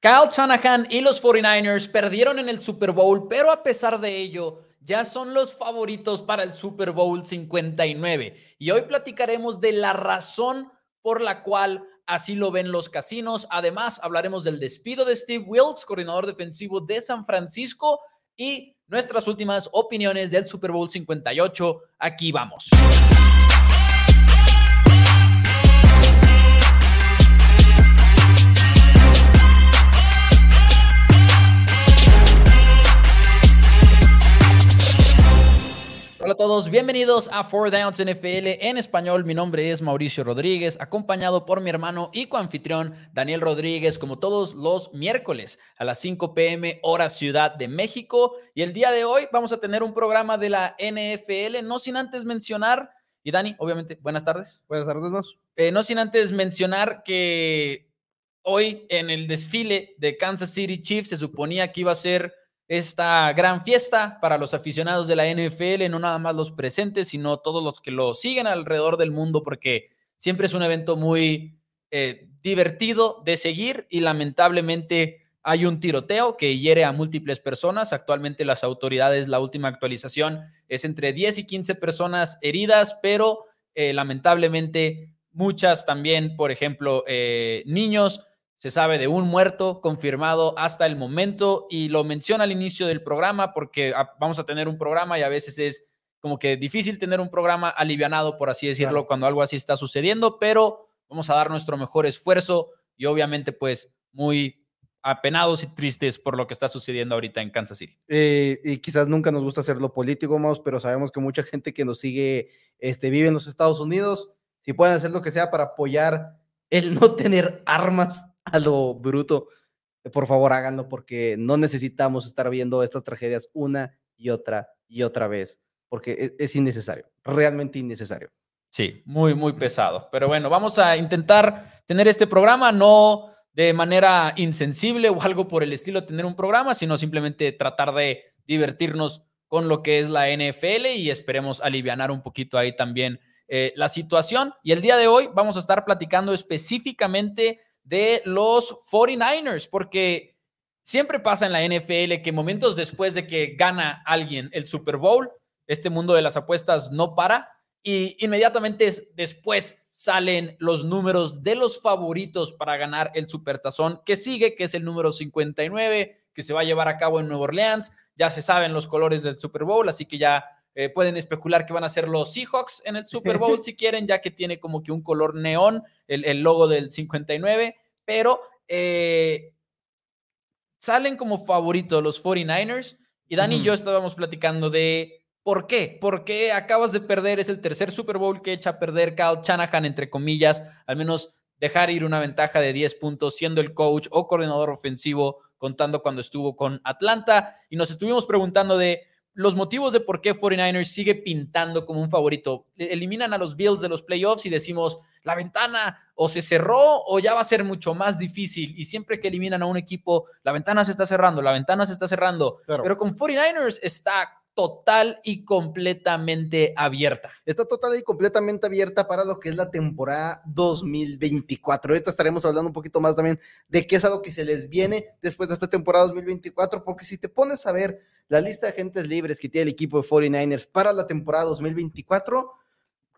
Kyle Shanahan y los 49ers perdieron en el Super Bowl, pero a pesar de ello, ya son los favoritos para el Super Bowl 59. Y hoy platicaremos de la razón por la cual así lo ven los casinos. Además, hablaremos del despido de Steve Wilkes, coordinador defensivo de San Francisco, y nuestras últimas opiniones del Super Bowl 58. Aquí vamos. Hola a todos, bienvenidos a Four Downs NFL en español. Mi nombre es Mauricio Rodríguez, acompañado por mi hermano y coanfitrión Daniel Rodríguez, como todos los miércoles a las 5 pm hora Ciudad de México. Y el día de hoy vamos a tener un programa de la NFL, no sin antes mencionar, y Dani, obviamente, buenas tardes. Buenas tardes, más. Eh, no sin antes mencionar que hoy en el desfile de Kansas City Chiefs se suponía que iba a ser esta gran fiesta para los aficionados de la NFL, no nada más los presentes, sino todos los que lo siguen alrededor del mundo, porque siempre es un evento muy eh, divertido de seguir y lamentablemente hay un tiroteo que hiere a múltiples personas. Actualmente las autoridades, la última actualización es entre 10 y 15 personas heridas, pero eh, lamentablemente muchas también, por ejemplo, eh, niños se sabe de un muerto confirmado hasta el momento y lo menciona al inicio del programa porque ah, vamos a tener un programa y a veces es como que difícil tener un programa alivianado, por así decirlo, cuando algo así está sucediendo, pero vamos a dar nuestro mejor esfuerzo y obviamente pues muy apenados y tristes por lo que está sucediendo ahorita en Kansas City. Eh, y quizás nunca nos gusta hacer lo político, más, pero sabemos que mucha gente que nos sigue este, vive en los Estados Unidos. Si pueden hacer lo que sea para apoyar el no tener armas, a lo bruto, eh, por favor háganlo porque no necesitamos estar viendo estas tragedias una y otra y otra vez, porque e, es, innecesario, realmente innecesario. Sí, muy, muy pesado. Pero bueno, vamos a intentar tener este programa, no de manera insensible o algo por el estilo tener un programa, sino simplemente tratar de divertirnos con lo que es la NFL y esperemos aliviar un poquito ahí también eh, la situación. Y el día de hoy vamos a estar platicando específicamente de los 49ers, porque siempre pasa en la NFL que momentos después de que gana alguien el Super Bowl, este mundo de las apuestas no para y inmediatamente después salen los números de los favoritos para ganar el Supertazón que sigue, que es el número 59, que se va a llevar a cabo en Nueva Orleans. Ya se saben los colores del Super Bowl, así que ya eh, pueden especular que van a ser los Seahawks en el Super Bowl si quieren, ya que tiene como que un color neón, el, logo del 59, pero eh, salen como favoritos los 49ers. Y Dani y yo estábamos platicando de por qué, por qué acabas de perder, es el tercer Super Bowl que echa a perder Kyle Shanahan, entre comillas, al menos dejar ir una ventaja de 10 puntos siendo el coach o coordinador ofensivo, contando cuando estuvo con Atlanta. Y nos estuvimos preguntando de los motivos de por qué 49ers sigue pintando como un favorito. Eliminan a los Bills de los playoffs y decimos, la ventana o se cerró o ya va a ser mucho más difícil. Y siempre que eliminan a un equipo, la ventana se está cerrando, la ventana se está cerrando. Pero con 49ers está total y completamente abierta. Está total y completamente abierta para lo que es la temporada 2024. Ahorita estaremos hablando un poquito más también de qué es algo que se les viene después de esta temporada 2024, porque si te pones a ver la lista de agentes libres que tiene el equipo de 49ers para la temporada 2024,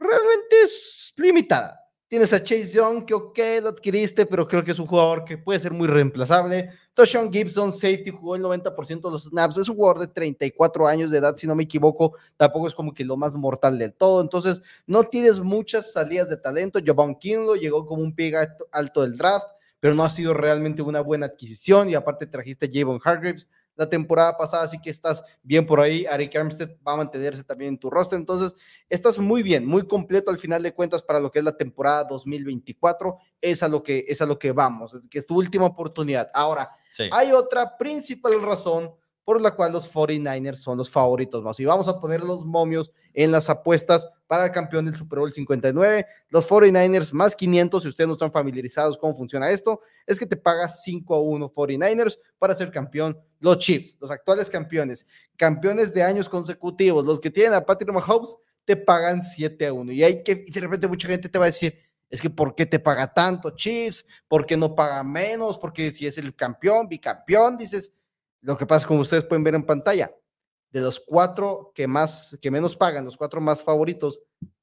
realmente es limitada. Tienes a Chase Young, que ok, lo adquiriste, pero creo que es un jugador que puede ser muy reemplazable. Toshawn Gibson, safety, jugó el 90% de los snaps. Es un jugador de 34 años de edad, si no me equivoco. Tampoco es como que lo más mortal del todo. Entonces, no tienes muchas salidas de talento. Javon Kinlo llegó como un pie alto del draft, pero no ha sido realmente una buena adquisición. Y aparte trajiste a Javon Hargreaves, la temporada pasada, así que estás bien por ahí. Arik Armstead va a mantenerse también en tu roster, entonces estás muy bien, muy completo al final de cuentas para lo que es la temporada 2024. Es a lo que, es a lo que vamos, es que es tu última oportunidad. Ahora, hay otra principal razón por la cual los 49ers son los favoritos más. Y vamos a poner los momios en las apuestas para el campeón del Super Bowl 59. Los 49ers más 500, si ustedes no están familiarizados cómo funciona esto, es que te pagas 5 a 1 49ers para ser campeón. Los Chiefs, los actuales campeones, campeones de años consecutivos, los que tienen a Patrick Mahomes, te pagan 7 a 1. Y hay que, de repente mucha gente te va a decir, es que ¿por qué te paga tanto Chiefs? ¿Por qué no paga menos? Porque si es el campeón, bicampeón, dices, lo que pasa, como ustedes pueden ver en pantalla, de los cuatro que más, que menos pagan, los cuatro más favoritos,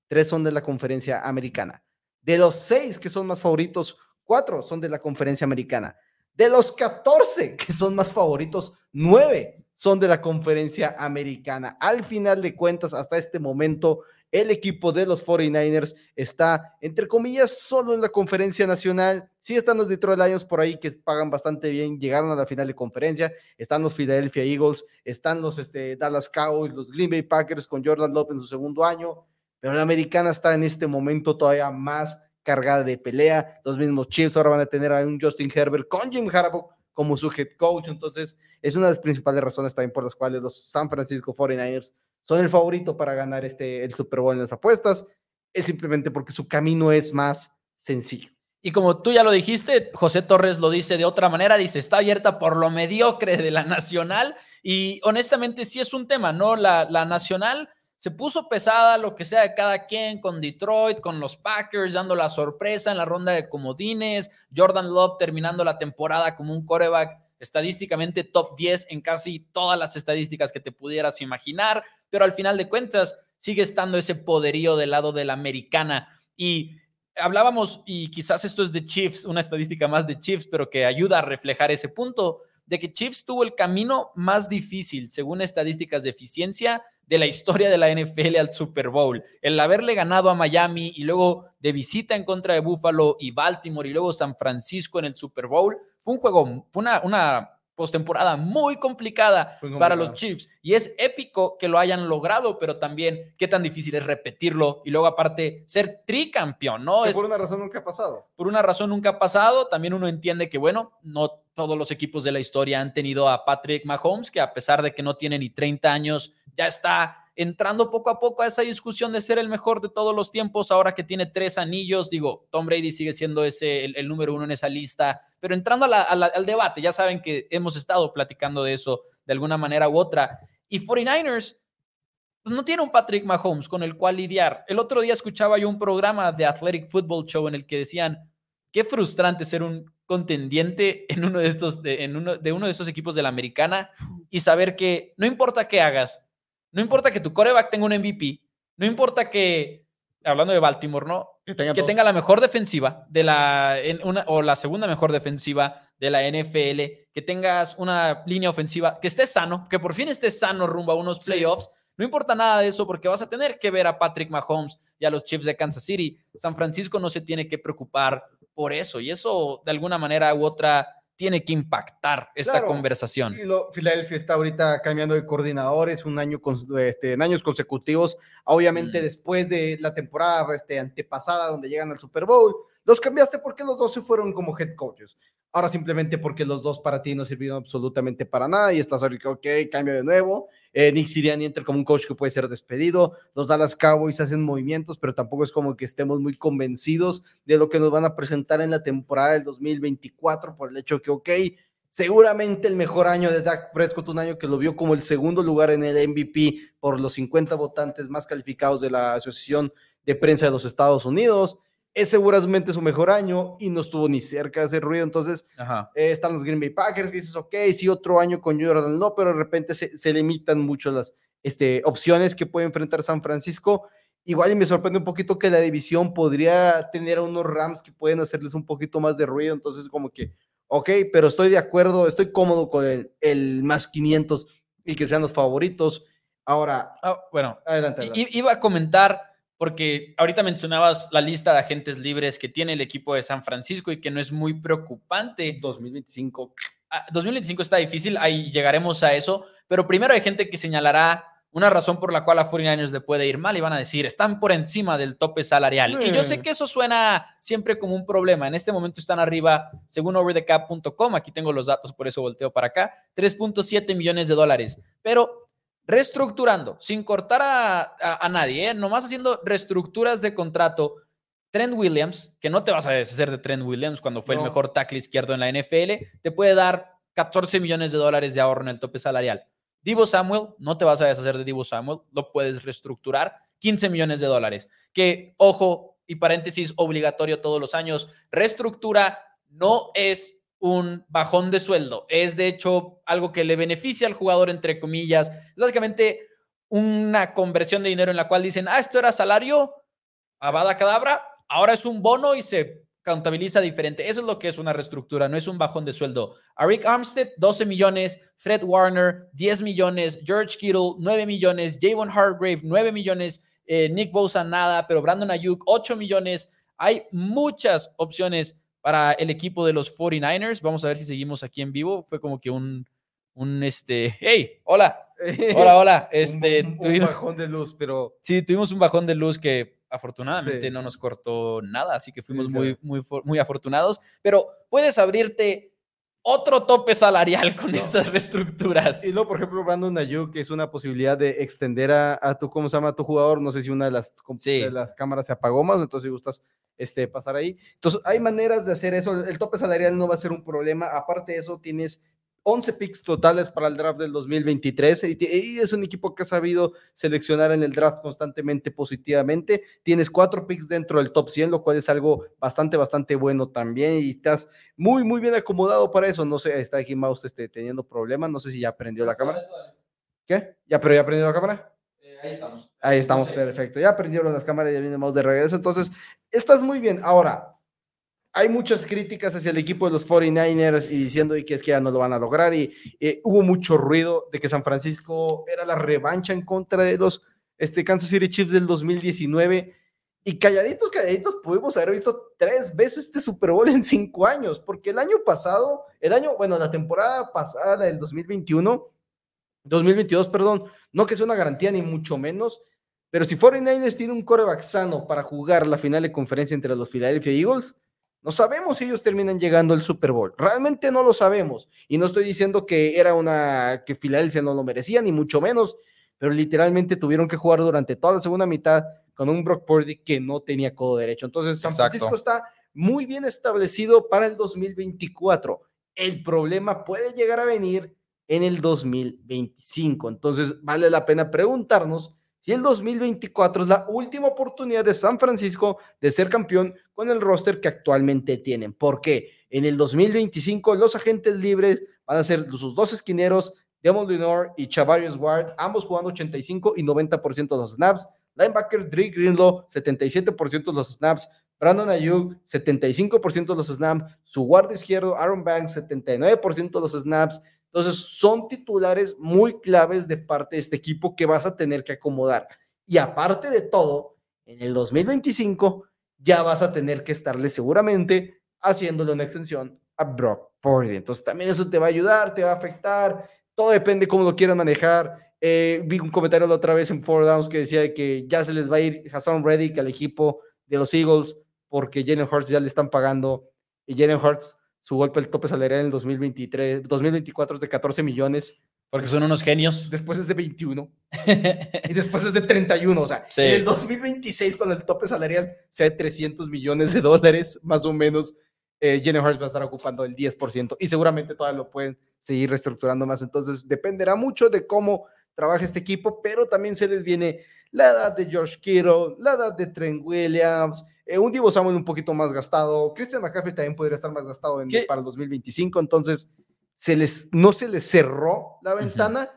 tres son de la conferencia americana. De los seis que son más favoritos, cuatro son de la conferencia americana. De los 14 que son más favoritos, nueve son de la conferencia americana. Al final de cuentas, hasta este momento, el equipo de los 49ers está, entre comillas, solo en la conferencia nacional. Sí están los Detroit Lions por ahí que pagan bastante bien, llegaron a la final de conferencia. Están los Philadelphia Eagles, están los este, Dallas Cowboys, los Green Bay Packers con Jordan Love en su segundo año. Pero la americana está en este momento todavía más cargada de pelea. Los mismos Chiefs ahora van a tener a un Justin Herbert con Jim Harbaugh como su head coach. Entonces, es una de las principales razones también por las cuales los San Francisco 49ers son el favorito para ganar este, el Super Bowl en las apuestas, es simplemente porque su camino es más sencillo. Y como tú ya lo dijiste, José Torres lo dice de otra manera, dice, está abierta por lo mediocre de la nacional y honestamente sí es un tema, ¿no? La, la nacional se puso pesada, lo que sea de cada quien, con Detroit, con los Packers, dando la sorpresa en la ronda de comodines, Jordan Love terminando la temporada como un coreback estadísticamente top 10 en casi todas las estadísticas que te pudieras imaginar, pero al final de cuentas sigue estando ese poderío del lado de la americana. Y hablábamos, y quizás esto es de Chiefs, una estadística más de Chiefs, pero que ayuda a reflejar ese punto, de que Chiefs tuvo el camino más difícil, según estadísticas de eficiencia, de la historia de la NFL al Super Bowl. El haberle ganado a Miami y luego de visita en contra de Buffalo y Baltimore y luego San Francisco en el Super Bowl, fue un juego, fue una, una postemporada muy complicada para los Chiefs y es épico que lo hayan logrado, pero también qué tan difícil es repetirlo y luego aparte ser tricampeón, ¿no? es, por una razón nunca ha pasado. Por una razón nunca ha pasado, también uno entiende que, bueno, no todos los equipos de la historia han tenido a Patrick Mahomes, que a pesar de que no tiene ni 30 años, ya está entrando poco a poco a esa discusión de ser el mejor de todos los tiempos, ahora que tiene tres anillos, digo, Tom Brady sigue siendo ese, el, número uno en esa lista, pero entrando al debate, ya saben que hemos estado platicando de eso de alguna manera u otra, y 49ers pues, no tiene un Patrick Mahomes con el cual lidiar. El otro día escuchaba yo un programa de Athletic Football Show en el que decían, qué frustrante ser un contendiente en uno de estos, en uno, de uno de esos equipos de la americana y saber que no importa qué hagas, no importa que tu coreback tenga un MVP, no importa que, hablando de Baltimore, ¿no? Que tenga, la mejor defensiva de la, una, o la segunda mejor defensiva de la NFL, que tengas una línea ofensiva, que estés sano, que por fin estés sano rumbo a unos playoffs. No importa nada de eso porque vas a tener que ver a Patrick Mahomes y a los Chiefs de Kansas City. San Francisco no se tiene que preocupar por eso y eso de alguna manera u otra tiene que impactar esta conversación. Filadelfia está ahorita cambiando de coordinadores un año este, en años consecutivos. Obviamente, mm. después de la temporada este, antepasada, donde llegan al Super Bowl, los cambiaste porque los dos se fueron como head coaches. Ahora simplemente porque los dos para ti no sirvieron absolutamente para nada y estás ahorita, ok, cambio de nuevo. Eh, Nick Sirianni entra como un coach que puede ser despedido. Los Dallas Cowboys hacen movimientos, pero tampoco es como que estemos muy convencidos de lo que nos van a presentar en la temporada del 2024 por el hecho que, ok, seguramente el mejor año de Dak Prescott, un año que lo vio como el segundo lugar en el MVP por los 50 votantes más calificados de la Asociación de Prensa de los Estados Unidos es seguramente su mejor año y no estuvo ni cerca de hacer ruido. Entonces, eh, están los Green Bay Packers que dices, ok, sí, otro año con Jordan, no, pero de repente se, limitan mucho las este, opciones que puede enfrentar San Francisco. Igual y me sorprende un poquito que la división podría tener a unos Rams que pueden hacerles un poquito más de ruido. Entonces, como que, ok, pero estoy de acuerdo, estoy cómodo con el, más 500 y que sean los favoritos. Ahora, ah, bueno, adelante. Iba a comentar porque ahorita mencionabas la lista de agentes libres que tiene el equipo de San Francisco y que no es muy preocupante. 2025. 2025 ah, está difícil, ahí llegaremos a eso, pero primero hay gente que señalará una razón por la cual a 49ers le puede ir mal y van a decir, están por encima del tope salarial. Y yo sé que eso suena siempre como un problema. En este momento están arriba, según overthecap.com, aquí tengo los datos, por eso volteo para acá, 3.7 millones de dólares. Pero reestructurando, sin cortar a, nadie, ¿eh? nomás haciendo reestructuras de contrato. Trent Williams, que no te vas a deshacer de Trent Williams cuando fue el mejor tackle izquierdo en la NFL, te puede dar 14 millones de dólares de ahorro en el tope salarial. Divo Samuel, no te vas a deshacer de Divo Samuel, lo puedes reestructurar, 15 millones de dólares. Que, ojo, y paréntesis obligatorio todos los años, reestructura no es un bajón de sueldo, es de hecho algo que le beneficia al jugador, entre comillas. Es básicamente una conversión de dinero en la cual dicen, ah, esto era salario, abada cadabra, ahora es un bono y se contabiliza diferente. Eso es lo que es una reestructura, no es un bajón de sueldo. A Rick Armstead, 12 millones, Fred Warner, 10 millones, George Kittle, 9 millones, Javon Hargrave, 9 millones, eh, Nick Bosa, nada, pero Brandon Ayuk, 8 millones. Hay muchas opciones para el equipo de los 49ers. Vamos a ver si seguimos aquí en vivo. Fue como que un, un este, hey, hola, hola, hola. Este, un, tuvimos, bajón de luz, pero... Sí, tuvimos un bajón de luz que afortunadamente no nos cortó nada, así que fuimos muy, muy, muy afortunados, pero puedes abrirte otro tope salarial con estas reestructuras. Y luego, por ejemplo, Brandon Ayuk, que es una posibilidad de extender a, tu, ¿cómo se llama? tu jugador. No sé si una de las, de las cámaras se apagó más, entonces si gustas este, pasar ahí. Entonces, hay maneras de hacer eso. El tope salarial no va a ser un problema. Aparte de eso, tienes 11 picks totales para el draft del 2023 y, es un equipo que ha sabido seleccionar en el draft constantemente positivamente. Tienes cuatro picks dentro del top 100, lo cual es algo bastante, bastante bueno también y estás muy, muy bien acomodado para eso. No sé, está aquí Mouse este, teniendo problemas, no sé si ya prendió la cámara. ¿Qué? ¿Ya, pero ya prendió la cámara? Ahí estamos. Ahí estamos, perfecto. Ya prendieron las cámaras, ya viene Mouse de regreso. Entonces, estás muy bien. Ahora, hay muchas críticas hacia el equipo de los 49ers y diciendo que es que ya no lo van a lograr y eh, hubo mucho ruido de que San Francisco era la revancha en contra de los este, Kansas City Chiefs del 2019 y calladitos, calladitos pudimos haber visto tres veces este Super Bowl en cinco años, porque el año pasado, el año, bueno, la temporada pasada, del 2021, 2022, perdón, no que sea una garantía ni mucho menos, pero si 49ers tiene un coreback sano para jugar la final de conferencia entre los Philadelphia Eagles, no sabemos si ellos terminan llegando al Super Bowl. Realmente no lo sabemos. Y no estoy diciendo que era una que Filadelfia no lo merecía, ni mucho menos, pero literalmente tuvieron que jugar durante toda la segunda mitad con un Brock Purdy que no tenía codo derecho. Entonces, San Francisco está muy bien establecido para el 2024. El problema puede llegar a venir en el 2025. Entonces, vale la pena preguntarnos si el 2024 es la última oportunidad de San Francisco de ser campeón con el roster que actualmente tienen. Porque en el 2025 los agentes libres van a ser sus dos esquineros, Demon Lenore y Chavarius Ward, ambos jugando 85 y 90% de los snaps. Linebacker Drake Greenlow, 77% de los snaps. Brandon Ayuk, 75% de los snaps. Su guardia izquierdo, Aaron Banks, 79% de los snaps. Entonces, son titulares muy claves de parte de este equipo que vas a tener que acomodar. Y aparte de todo, en el 2025 ya vas a tener que estarle seguramente haciéndole una extensión a Brock Purdy. Entonces, también eso te va a ayudar, te va a afectar. Todo depende cómo lo quieran manejar. Eh, vi un comentario la otra vez en Four Downs que decía que ya se les va a ir Hassan Reddick al equipo de los Eagles porque Jalen Hurts ya le están pagando y Jalen Hurts su golpe el tope salarial en el 2023, 2024 es de 14 millones. Porque son unos genios. Después es de 21. y después es de 31. O sea, en el 2026, cuando el tope salarial sea de 300 millones de dólares, más o menos, eh, Jennifer va a estar ocupando el 10%. Y seguramente todavía lo pueden seguir reestructurando más. Entonces, dependerá mucho de cómo trabaja este equipo, pero también se les viene la edad de George Kittle, la edad de Trent Williams, eh, un Divo Samuel un poquito más gastado. Christian McCaffrey también podría estar más gastado para el 2025. Entonces, se les, no se les cerró la ventana,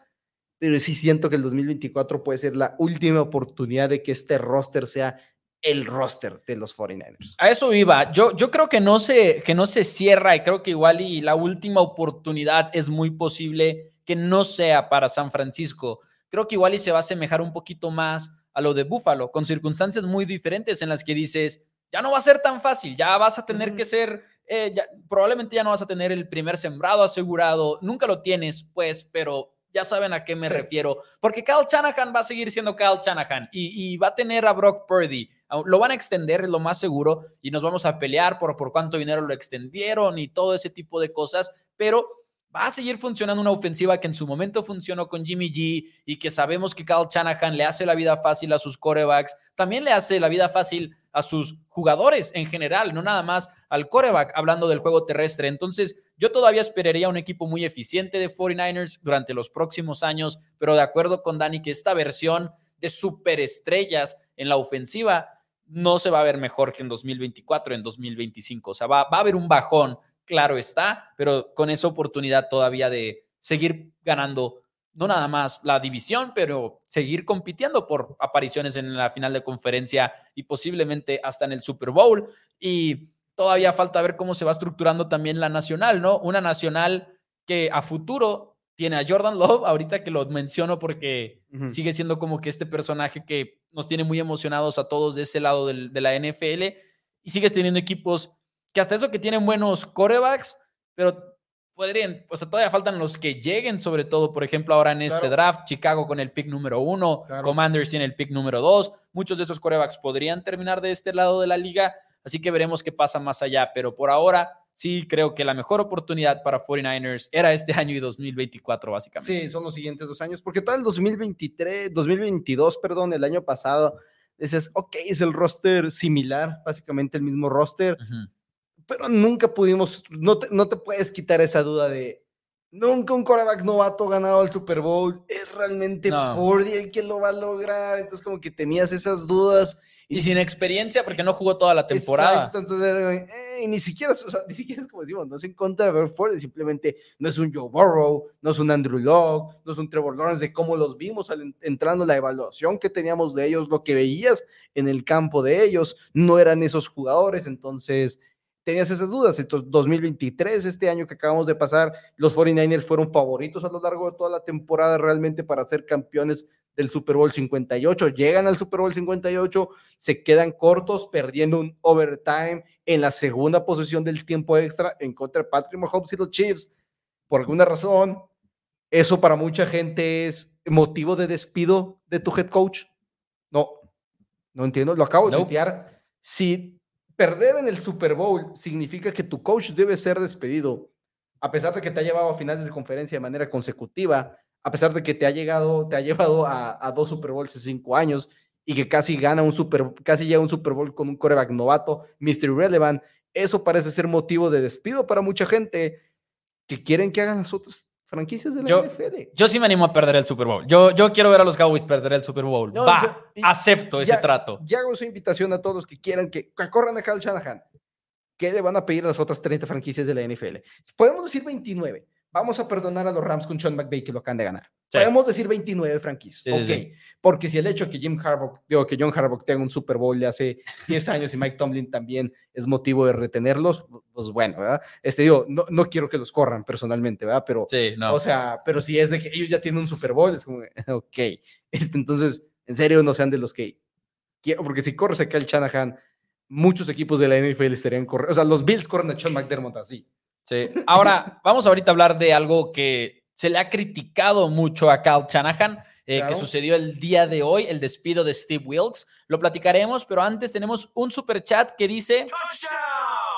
pero sí siento que el 2024 puede ser la última oportunidad de que este roster sea el roster de los 49ers. A eso iba. Yo, yo creo que no, se, que no se cierra y creo que igual y la última oportunidad es muy posible que no sea para San Francisco. Creo que igual y se va a asemejar un poquito más a lo de Buffalo, con circunstancias muy diferentes en las que dices, ya no va a ser tan fácil, ya vas a tener que ser, eh, probablemente ya no vas a tener el primer sembrado asegurado, nunca lo tienes, pues, pero ya saben a qué me refiero, porque Kyle Shanahan va a seguir siendo Kyle Shanahan y, va a tener a Brock Purdy, lo van a extender, es lo más seguro, y nos vamos a pelear por, por cuánto dinero lo extendieron y todo ese tipo de cosas, pero va a seguir funcionando una ofensiva que en su momento funcionó con Jimmy G y que sabemos que Kyle Shanahan le hace la vida fácil a sus corebacks, también le hace la vida fácil a sus jugadores en general, no nada más al coreback, hablando del juego terrestre. Entonces, yo todavía esperaría un equipo muy eficiente de 49ers durante los próximos años, pero de acuerdo con Dani, que esta versión de superestrellas en la ofensiva no se va a ver mejor que en 2024, en 2025. O sea, va, va a haber un bajón, claro está, pero con esa oportunidad todavía de seguir ganando no nada más la división, pero seguir compitiendo por apariciones en la final de conferencia y posiblemente hasta en el Super Bowl. Y todavía falta ver cómo se va estructurando también la nacional, ¿no? Una nacional que a futuro tiene a Jordan Love, ahorita que lo menciono porque sigue siendo como que este personaje que nos tiene muy emocionados a todos de ese lado de la NFL y sigues teniendo equipos que hasta eso que tienen buenos corebacks, pero podrían, o sea, todavía faltan los que lleguen, sobre todo, por ejemplo, ahora en este draft, Chicago con el pick número uno, Commanders tiene el pick número dos, muchos de esos corebacks podrían terminar de este lado de la liga, así que veremos qué pasa más allá, pero por ahora sí creo que la mejor oportunidad para 49ers era este año y 2024, básicamente. Sí, son los siguientes dos años, porque todo el 2023, 2022, perdón, el año pasado, dices, ok, es el roster similar, básicamente el mismo roster pero nunca pudimos, no te, no te puedes quitar esa duda de, nunca un coreback novato ganado el Super Bowl, es realmente no. el que lo va a lograr, entonces como que tenías esas dudas. Y, sin experiencia, porque no jugó toda la temporada. Exacto, entonces eh, ni siquiera, o sea, ni siquiera es como decimos, no es en contra de Ford, simplemente no es un Joe Burrow, no es un Andrew Locke, no es un Trevor Lawrence, de cómo los vimos al, entrando la evaluación que teníamos de ellos, lo que veías en el campo de ellos, no eran esos jugadores, entonces tenías esas dudas. Entonces, 2023, este año que acabamos de pasar, los 49ers fueron favoritos a lo largo de toda la temporada realmente para ser campeones del Super Bowl 58. Llegan al Super Bowl 58, se quedan cortos, perdiendo un overtime en la segunda posición del tiempo extra en contra de Patrick Mahomes y los Chiefs. Por alguna razón, eso para mucha gente es motivo de despido de tu head coach. No, no entiendo. Lo acabo de tuitear. Si perder en el Super Bowl significa que tu coach debe ser despedido, a pesar de que te ha llevado a finales de conferencia de manera consecutiva, a pesar de que te ha llegado, te ha llevado a, dos Super Bowls en cinco años y que casi gana un Super, casi llega un Super Bowl con un coreback novato, Mr. Relevant. Eso parece ser motivo de despido para mucha gente que quieren que hagan las otras franquicias de la yo, NFL. Yo sí me animo a perder el Super Bowl. Yo, yo quiero ver a los Cowboys perder el Super Bowl. Va, acepto ese trato. Ya hago su invitación a todos los que quieran que, corran a Kyle Shanahan. ¿Qué le van a pedir a las otras 30 franquicias de la NFL? Podemos decir 29 vamos a perdonar a los Rams con Sean McVay que lo acaban de ganar. Podemos decir 29 franquicias. ok. Porque si el hecho que Jim Harbaugh, digo, que John Harbaugh tenga un Super Bowl de hace 10 años y Mike Tomlin también es motivo de retenerlos, pues bueno, ¿verdad? Este, digo, no, no quiero que los corran personalmente, ¿verdad? Pero, o sea, pero si es de que ellos ya tienen un Super Bowl, es como, ok. Este, entonces, en serio, no sean de los que quiero, porque si corres acá el Shanahan, muchos equipos de la NFL estarían corriendo, o sea, los Bills corren a Sean McDermott así. Sí. Ahora, vamos ahorita a hablar de algo que se le ha criticado mucho a Kyle Shanahan, eh, que sucedió el día de hoy, el despido de Steve Wilkes. Lo platicaremos, pero antes tenemos un super chat que dice...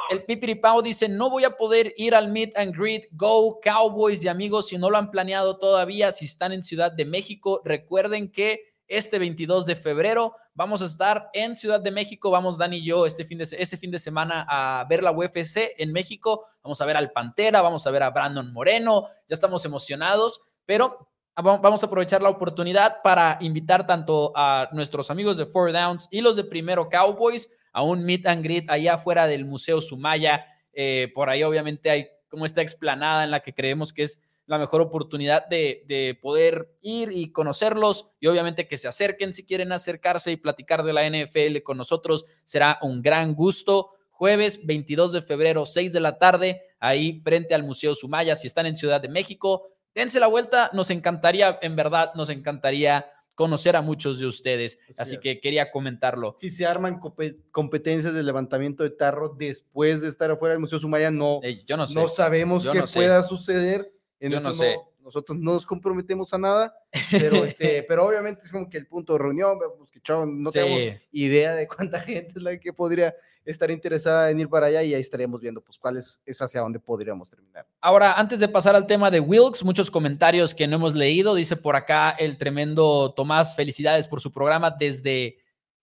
El Pipiripao dice, no voy a poder ir al meet and greet. Go Cowboys y amigos, si no lo han planeado todavía, si están en Ciudad de México, recuerden que este 22 de febrero. Vamos a estar en Ciudad de México. Vamos, Dani y yo, este fin de, ese fin de semana a ver la UFC en México. Vamos a ver al Pantera, vamos a ver a Brandon Moreno. Ya estamos emocionados, pero vamos a aprovechar la oportunidad para invitar tanto a nuestros amigos de Four Downs y los de Primero Cowboys a un meet and greet allá afuera del Museo Sumaya. Eh, por ahí obviamente hay como esta explanada en la que creemos que es la mejor oportunidad de, poder ir y conocerlos y obviamente que se acerquen si quieren acercarse y platicar de la NFL con nosotros. Será un gran gusto. Jueves 22 de febrero, 6 de la tarde, ahí frente al Museo Sumaya. Si están en Ciudad de México, dense la vuelta. Nos encantaría, en verdad, nos encantaría conocer a muchos de ustedes. Así, que quería comentarlo. Si se arman competencias de levantamiento de tarro después de estar afuera del Museo Sumaya, no, yo no, no sabemos qué pueda suceder en Yo no sé. nosotros no nos comprometemos a nada, pero, este, pero obviamente es como que el punto de reunión, pues, que no tengo idea de cuánta gente es la que podría estar interesada en ir para allá y ahí estaríamos viendo pues cuál es, es hacia dónde podríamos terminar. Ahora, antes de pasar al tema de Wilkes, muchos comentarios que no hemos leído, dice por acá el tremendo Tomás, felicidades por su programa desde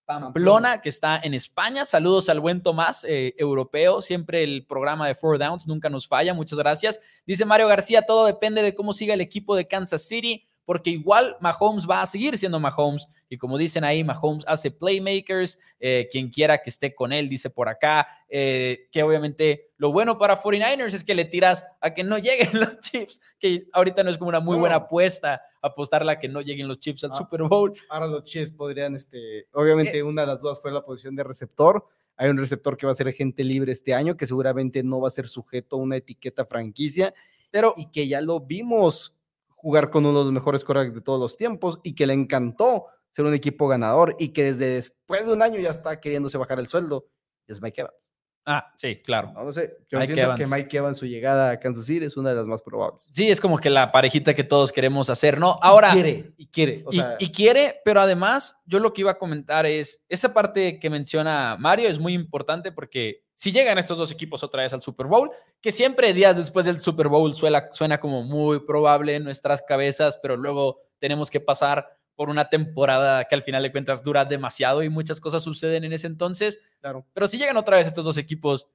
Pamplona, que está en España. Saludos al buen Tomás, eh, europeo. Siempre el programa de Four Downs nunca nos falla. Muchas gracias. Dice Mario García, todo depende de cómo siga el equipo de Kansas City. Porque igual Mahomes va a seguir siendo Mahomes. Y como dicen ahí, Mahomes hace playmakers, eh, quien quiera que esté con él, dice por acá, eh, que obviamente lo bueno para 49ers es que le tiras a que no lleguen los chips, que ahorita no es como una muy buena apuesta apostarla a que no lleguen los chips al ah, Super Bowl. Ahora los chips podrían, este, obviamente una de las dudas fue la posición de receptor. Hay un receptor que va a ser agente libre este año, que seguramente no va a ser sujeto a una etiqueta franquicia, pero y que ya lo vimos jugar con uno de los mejores corredores de todos los tiempos y que le encantó ser un equipo ganador y que desde después de un año ya está queriéndose bajar el sueldo, es Mike Evans. Ah, sí, claro. No, sé, yo Mike siento que Mike Evans, su llegada a Kansas City es una de las más probables. Sí, es como que la parejita que todos queremos hacer, ¿no? Ahora. Y quiere, y quiere. y, quiere, pero además, yo lo que iba a comentar es, esa parte que menciona Mario es muy importante porque si llegan estos dos equipos otra vez al Super Bowl, que siempre días después del Super Bowl suena, suena como muy probable en nuestras cabezas, pero luego tenemos que pasar por una temporada que al final de cuentas dura demasiado y muchas cosas suceden en ese entonces. Claro. Pero si llegan otra vez estos dos equipos,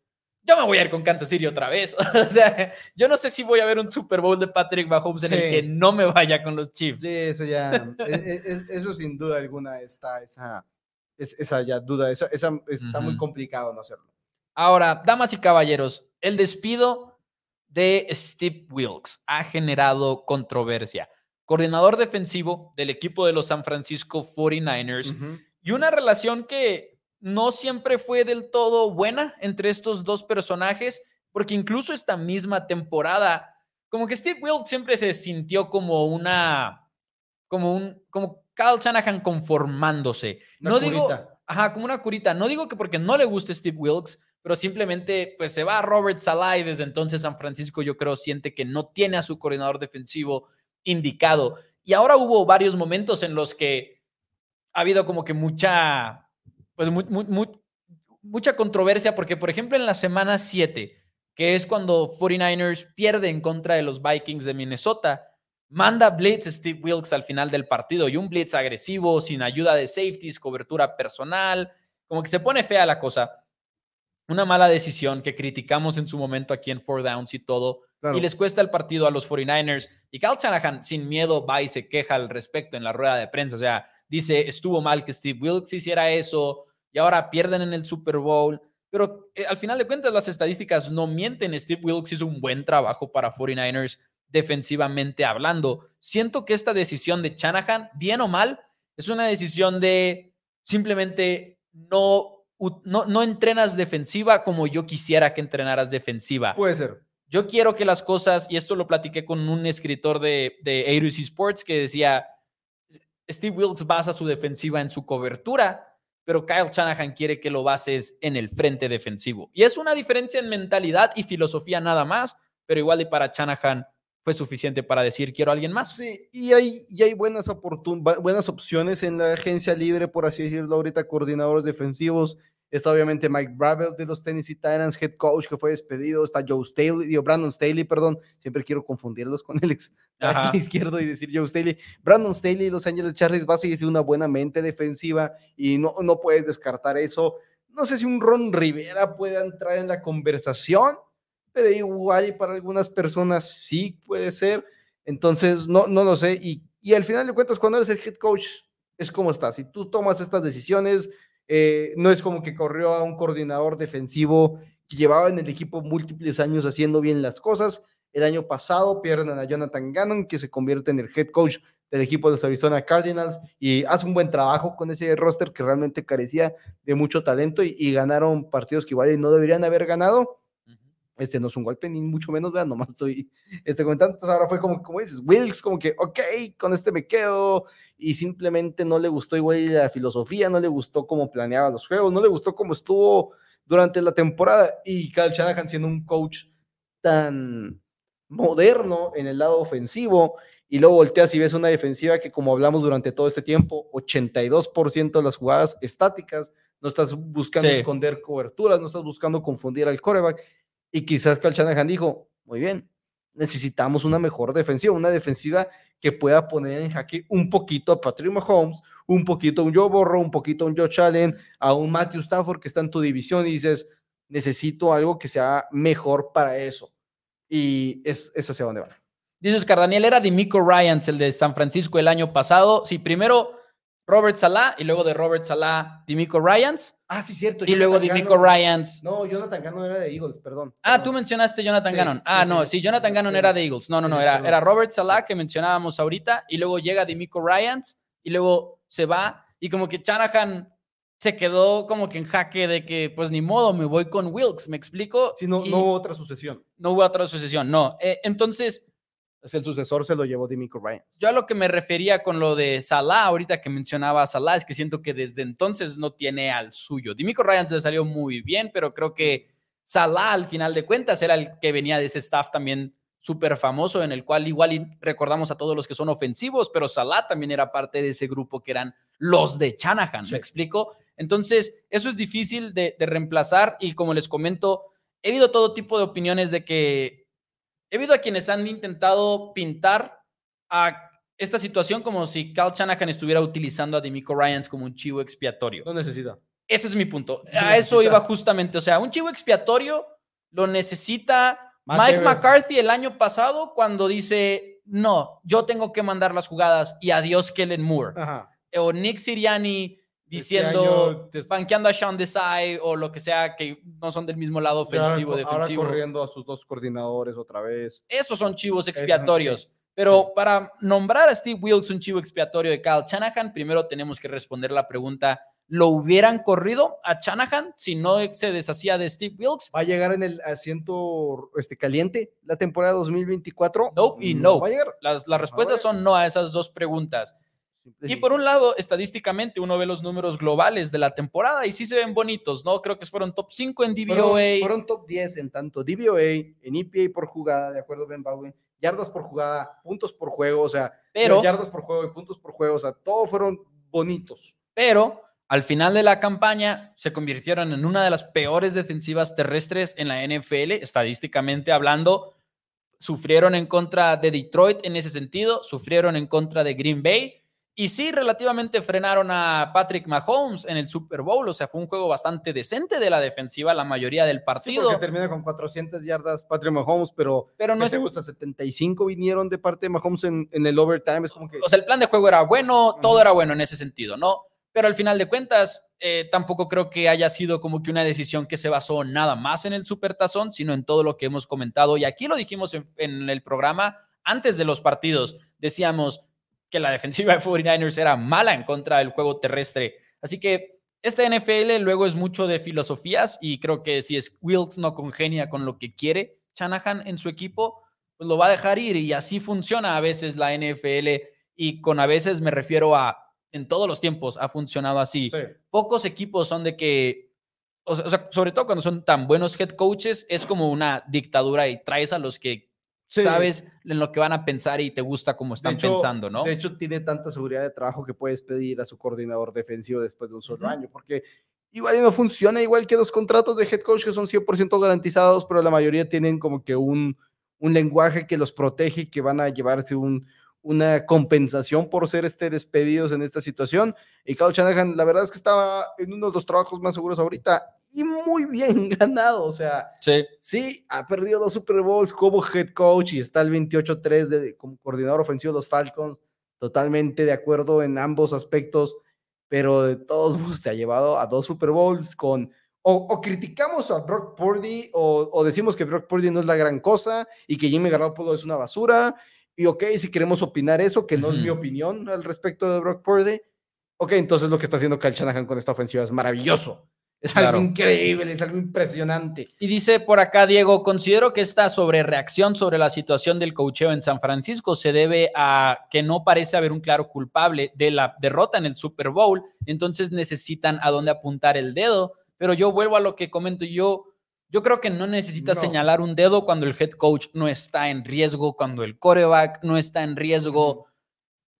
yo me voy a ir con Kansas City otra vez. o sea, yo no sé si voy a ver un Super Bowl de Patrick Mahomes en el que no me vaya con los Chiefs. Sí, eso ya, e, e, eso sin duda alguna está, esa, esa ya duda, esa, está muy complicado no hacerlo. Ahora, damas y caballeros, el despido de Steve Wilkes ha generado controversia coordinador defensivo del equipo de los San Francisco 49ers, y una relación que no siempre fue del todo buena entre estos dos personajes, porque incluso esta misma temporada, como que Steve Wilkes siempre se sintió como una, como un, como Kyle Shanahan conformándose. no digo, ajá, como una curita. No digo que porque no le guste Steve Wilkes, pero simplemente pues se va a Robert Salah y desde entonces San Francisco yo creo siente que no tiene a su coordinador defensivo indicado. Y ahora hubo varios momentos en los que ha habido como que mucha, pues mucha controversia, porque por ejemplo en la semana 7, que es cuando 49ers pierde en contra de los Vikings de Minnesota, manda blitz Steve Wilkes al final del partido y un blitz agresivo, sin ayuda de safeties, cobertura personal, como que se pone fea la cosa. Una mala decisión que criticamos en su momento aquí en Four Downs y todo, y les cuesta el partido a los 49ers. Y Kyle Shanahan, sin miedo, va y se queja al respecto en la rueda de prensa. O sea, dice, estuvo mal que Steve Wilkes hiciera eso y ahora pierden en el Super Bowl. Pero eh, al final de cuentas, las estadísticas no mienten. Steve Wilkes hizo un buen trabajo para 49ers defensivamente hablando. Siento que esta decisión de Shanahan, bien o mal, es una decisión de simplemente no, no, no entrenas defensiva como yo quisiera que entrenaras defensiva. Puede ser. Yo quiero que las cosas, y esto lo platiqué con un escritor de, de A2C Sports que decía, Steve Wilkes basa su defensiva en su cobertura, pero Kyle Shanahan quiere que lo bases en el frente defensivo. Y es una diferencia en mentalidad y filosofía nada más, pero igual y para Shanahan fue suficiente para decir quiero a alguien más. Sí, y hay, y hay buenas, buenas opciones en la agencia libre, por así decirlo, ahorita coordinadores defensivos Está obviamente Mike Bravel de los Tennessee Titans, head coach que fue despedido. Está Joe Staley, digo, Brandon Staley, perdón. Siempre quiero confundirlos con el ex izquierdo y decir Joe Staley. Brandon Staley, Los Angeles Chargers, va a seguir siendo una buena mente defensiva y no, no puedes descartar eso. No sé si un Ron Rivera pueda entrar en la conversación, pero igual y para algunas personas sí puede ser. Entonces, no, no lo sé. Y, y al final de cuentas, cuando eres el head coach, es como está. Si tú tomas estas decisiones, eh, no es como que corrió a un coordinador defensivo que llevaba en el equipo múltiples años haciendo bien las cosas. El año pasado pierden a Jonathan Gannon, que se convierte en el head coach del equipo de los Arizona Cardinals y hace un buen trabajo con ese roster que realmente carecía de mucho talento y, ganaron partidos que igual no deberían haber ganado. Este no es un golpe, ni mucho menos, vean, nomás estoy este, comentando. Entonces ahora fue como, como dices, Wilkes, como que, ok, con este me quedo, y simplemente no le gustó igual la filosofía, no le gustó cómo planeaba los juegos, no le gustó cómo estuvo durante la temporada y Kyle Shanahan siendo un coach tan moderno en el lado ofensivo y luego volteas y ves una defensiva que como hablamos durante todo este tiempo, 82% de las jugadas estáticas, no estás buscando esconder coberturas, no estás buscando confundir al coreback y quizás Kyle Shanahan dijo, muy bien, necesitamos una mejor defensiva, una defensiva que pueda poner en jaque un poquito a Patrick Mahomes, un poquito a un Joe Borro, un poquito a un Joe Allen, a un Matthew Stafford que está en tu división y dices, necesito algo que sea mejor para eso. Y es, es hacia dónde va. Dice Oscar Daniel, era Dimico Ryans, el de San Francisco el año pasado. Sí, primero Robert Salah y luego de Robert Salah, Dimico Ryans. Ah, sí, cierto. Y luego Dimico Ryans. No, Jonathan Gannon era de Eagles, perdón. Ah, tú mencionaste Jonathan Sí, Gannon. Ah, sí, no, sí. Jonathan Gannon era de Eagles. No, no, no, era, Robert Salah que mencionábamos ahorita y luego llega Dimico Ryans y luego se va y como que Shanahan se quedó como que en jaque de que pues ni modo, me voy con Wilkes, ¿me explico? Sí, no, Y no hubo otra sucesión. no hubo otra sucesión, no. Eh, entonces, Es el sucesor se lo llevó Dimico Ryan. yo a lo que me refería con lo de Salah, ahorita que mencionaba a Salah, es que siento que desde entonces no tiene al suyo. Dimico Ryans le salió muy bien, pero creo que Salah, al final de cuentas, era el que venía de ese staff también súper famoso, en el cual igual recordamos a todos los que son ofensivos, pero Salah también era parte de ese grupo que eran los de Shanahan, Sí. ¿me explico? Entonces, eso es difícil de, de reemplazar y como les comento, he habido todo tipo de opiniones de que he habido a quienes han intentado pintar a esta situación como si Cal Shanahan estuviera utilizando a Demico Ryans como un chivo expiatorio. No necesita. Ese es mi punto. No A eso iba justamente. O sea, un chivo expiatorio lo necesita Matt Mike. McCarthy el año pasado cuando dice, no, yo tengo que mandar las jugadas y adiós Kellen Moore. Ajá. O Nick Siriani diciendo, año, des- banqueando a Sean Desai o lo que sea, que no son del mismo lado ofensivo, ahora, ahora defensivo. corriendo a sus dos coordinadores otra vez. Esos son chivos expiatorios. sí, Pero para nombrar a Steve Wilkes un chivo expiatorio de Kyle Shanahan, primero tenemos que responder la pregunta: ¿lo hubieran corrido a Shanahan si no se deshacía de Steve Wilkes? ¿Va a llegar en el asiento este, caliente la temporada 2024? Nope y no. va a llegar. Las, las respuestas son no a esas dos preguntas. Y por un lado, estadísticamente, uno ve los números globales de la temporada y sí se ven bonitos, ¿no? Creo que fueron top 5 en DVOA. Fueron, fueron top 10 en tanto DVOA, en EPA por jugada, de acuerdo Ben Baldwin, yardas por jugada, puntos por juego, o sea, Pero- yardas por juego y puntos por juego, o sea, todos fueron bonitos. pero al final de la campaña se convirtieron en una de las peores defensivas terrestres en la NFL, estadísticamente hablando. Sufrieron en contra de Detroit en ese sentido, sufrieron en contra de Green Bay y sí, relativamente frenaron a Patrick Mahomes en el Super Bowl, o sea, fue un juego bastante decente de la defensiva la mayoría del Sí, partido, porque termina con 400 yardas Patrick Mahomes, pero pero no es se gusta, 75 vinieron de parte de Mahomes en, en el overtime, es como que... o sea, el plan de juego era bueno, todo era bueno en ese sentido, ¿no? Pero al final de cuentas, eh, tampoco creo que haya sido como que una decisión que se basó nada más en el supertazón, sino en todo lo que hemos comentado. Y aquí lo dijimos en, en el programa antes de los partidos. Decíamos que la defensiva de 49ers era mala en contra del juego terrestre. Así que este NFL luego es mucho de filosofías y creo que si es Wilkes no congenia con lo que quiere Shanahan en su equipo, pues lo va a dejar ir y así funciona a veces la NFL y con a veces me refiero a en todos los tiempos ha funcionado así. Sí. Pocos equipos son de que, o sea, sobre todo cuando son tan buenos head coaches, es como una dictadura y traes a los que Sí. sabes en lo que van a pensar y te gusta cómo están hecho, pensando, ¿no? De hecho, tiene tanta seguridad de trabajo que puedes pedir a su coordinador defensivo después de un solo año, porque igual no funciona, igual que los contratos de head coach que son 100% garantizados, pero la mayoría tienen como que un, un lenguaje que los protege y que van a llevarse un, una compensación por ser este despedidos en esta situación. Y Kyle Shanahan, la verdad es que estaba en uno de los trabajos más seguros ahorita y muy bien ganado, o sea, sí, Sí, ha perdido dos Super Bowls como head coach y está el 28-3 de, como coordinador ofensivo de los Falcons. Totalmente de acuerdo en ambos aspectos, pero de todos modos te ha llevado a dos Super Bowls con. O, o criticamos a Brock Purdy o, o decimos que Brock Purdy no es la gran cosa y que Jimmy Garoppolo es una basura. Y ok, si queremos opinar eso, que no es mi opinión al respecto de Brock Purdy, ok, entonces lo que está haciendo Kyle Shanahan con esta ofensiva es maravilloso. Es Claro. algo increíble, es algo impresionante. Y dice por acá Diego, considero que esta sobrereacción sobre la situación del cocheo en San Francisco se debe a que no parece haber un claro culpable de la derrota en el Super Bowl, entonces necesitan a dónde apuntar el dedo, pero yo vuelvo a lo que comento yo, yo creo que no necesitas No. señalar un dedo cuando el head coach no está en riesgo, cuando el coreback no está en riesgo.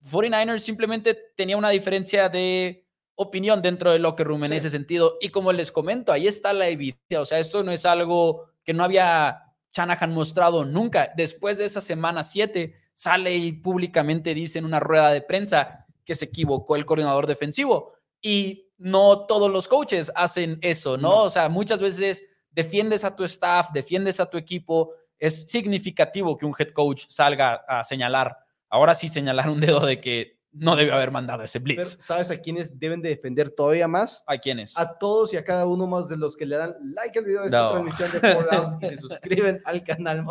49ers simplemente tenía una diferencia de opinión dentro del locker room en Sí. ese sentido. Y como les comento, ahí está la evidencia. O sea, esto no es algo que no había Shanahan mostrado nunca. Después de esa semana 7, sale y públicamente dice en una rueda de prensa que se equivocó el coordinador defensivo. Y no todos los coaches hacen eso, ¿no? No. O sea, muchas veces defiendes a tu staff, defiendes a tu equipo, es significativo que un head coach salga a señalar, ahora sí señalar un dedo de que no debe haber mandado ese blitz. ¿Sabes a quiénes deben de defender todavía más? ¿A quiénes? A todos y a cada uno más de los que le dan like al video de esta transmisión de Four Downs y se suscriben al canal,